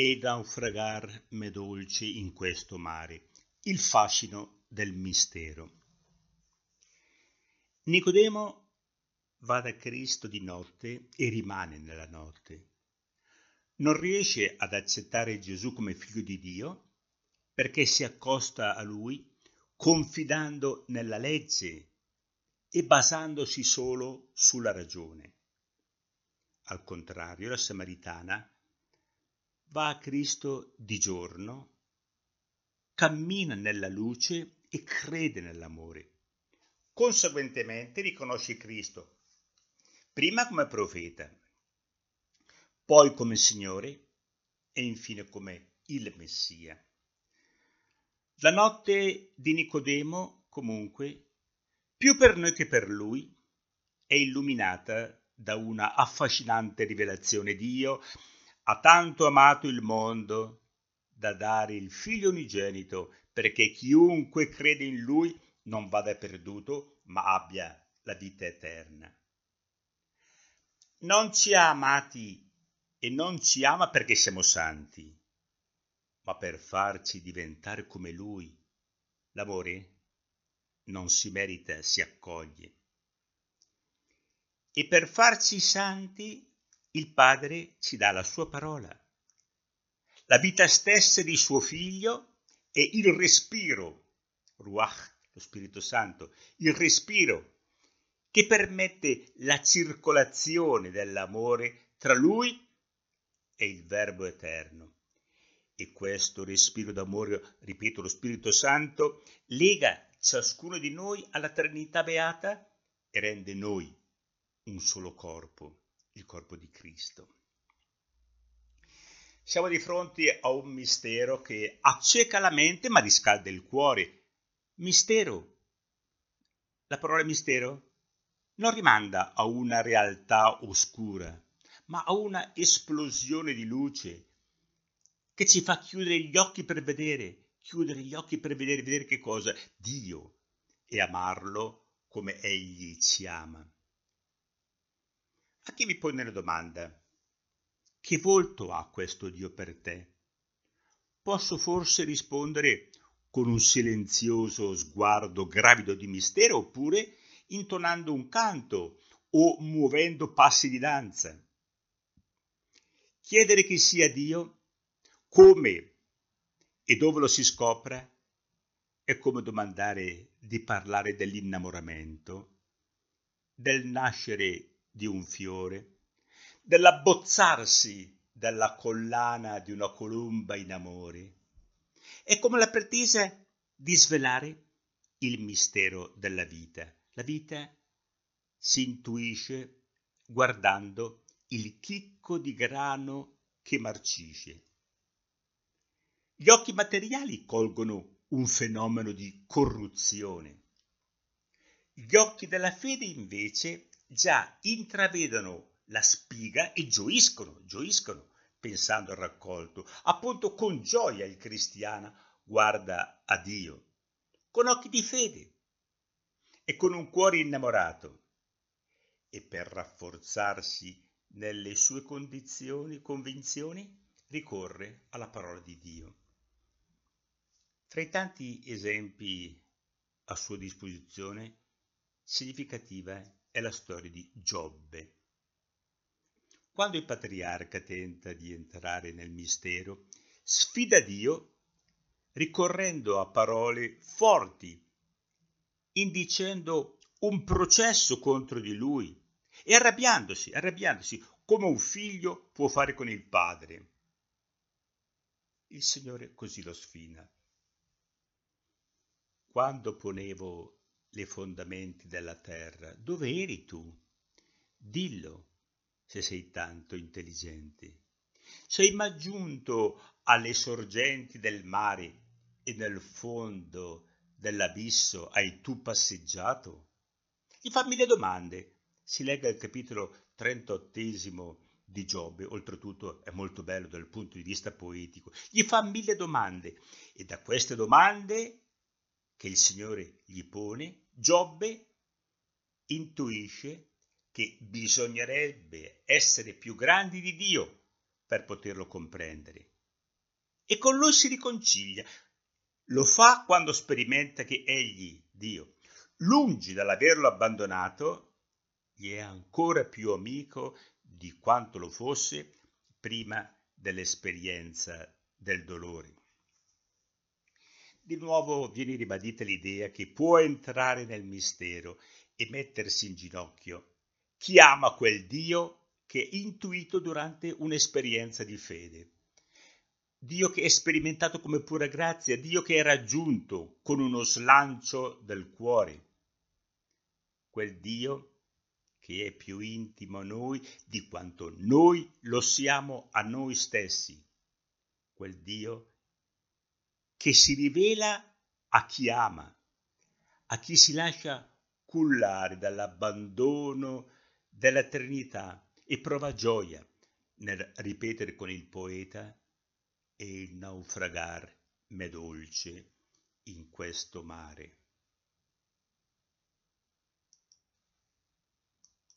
e naufragar me dolce in questo mare, il fascino del mistero. Nicodemo va da Cristo di notte e rimane nella notte. Non riesce ad accettare Gesù come figlio di Dio perché si accosta a lui confidando nella legge e basandosi solo sulla ragione. Al contrario, la Samaritana va a Cristo di giorno, cammina nella luce e crede nell'amore. Conseguentemente riconosce Cristo, prima come profeta, poi come Signore e infine come il Messia. La notte di Nicodemo, comunque, più per noi che per lui, è illuminata da una affascinante rivelazione. Dio ha tanto amato il mondo da dare il figlio unigenito perché chiunque crede in lui non vada perduto, ma abbia la vita eterna. Non ci ha amati e non ci ama perché siamo santi, ma per farci diventare come lui. L'amore non si merita, si accoglie. E per farci santi il Padre ci dà la sua parola, la vita stessa di suo figlio e il respiro, Ruach, lo Spirito Santo, il respiro che permette la circolazione dell'amore tra lui e il Verbo eterno. E questo respiro d'amore, ripeto, lo Spirito Santo, lega ciascuno di noi alla Trinità Beata e rende noi un solo corpo il corpo di Cristo. Siamo di fronte a un mistero che acceca la mente ma riscalda il cuore. Mistero. La parola mistero non rimanda a una realtà oscura, ma a una esplosione di luce che ci fa chiudere gli occhi per vedere, chiudere gli occhi per vedere, vedere che cosa? Dio e amarlo come egli ci ama. A chi vi pone la domanda, che volto ha questo Dio per te? Posso forse rispondere con un silenzioso sguardo gravido di mistero oppure intonando un canto o muovendo passi di danza. Chiedere chi sia Dio, come e dove lo si scopra, è come domandare di parlare dell'innamoramento, del nascere di un fiore, dell'abbozzarsi dalla collana di una colomba in amore. È come la pretesa di svelare il mistero della vita. La vita si intuisce guardando il chicco di grano che marcisce. Gli occhi materiali colgono un fenomeno di corruzione. Gli occhi della fede invece già intravedono la spiga e gioiscono, gioiscono pensando al raccolto. Appunto con gioia il cristiano guarda a Dio, con occhi di fede e con un cuore innamorato. E per rafforzarsi nelle sue condizioni, convinzioni, ricorre alla parola di Dio. Tra i tanti esempi a sua disposizione, significativa è la storia di Giobbe. Quando il patriarca tenta di entrare nel mistero, sfida Dio ricorrendo a parole forti, indicendo un processo contro di lui e arrabbiandosi, arrabbiandosi come un figlio può fare con il padre. Il Signore così lo sfina. Quando ponevo le fondamenti della terra, dove eri tu? Dillo, se sei tanto intelligente. Sei mai giunto alle sorgenti del mare e nel fondo dell'abisso hai tu passeggiato? Gli fa mille domande. Si legga il capitolo 38 di Giobbe, oltretutto è molto bello dal punto di vista poetico. Gli fa mille domande e da queste domande che il Signore gli pone, Giobbe intuisce che bisognerebbe essere più grandi di Dio per poterlo comprendere. e con lui si riconcilia. Lo fa quando sperimenta che egli, Dio, lungi dall'averlo abbandonato, gli è ancora più amico di quanto lo fosse prima dell'esperienza del dolore. Di nuovo viene ribadita l'idea che può entrare nel mistero e mettersi in ginocchio chi ama quel Dio che è intuito durante un'esperienza di fede. Dio che è sperimentato come pura grazia, Dio che è raggiunto con uno slancio del cuore. Quel Dio che è più intimo a noi di quanto noi lo siamo a noi stessi. Quel Dio che si rivela a chi ama, a chi si lascia cullare dall'abbandono della Trinità e prova gioia nel ripetere con il poeta e il naufragar m'è dolce in questo mare.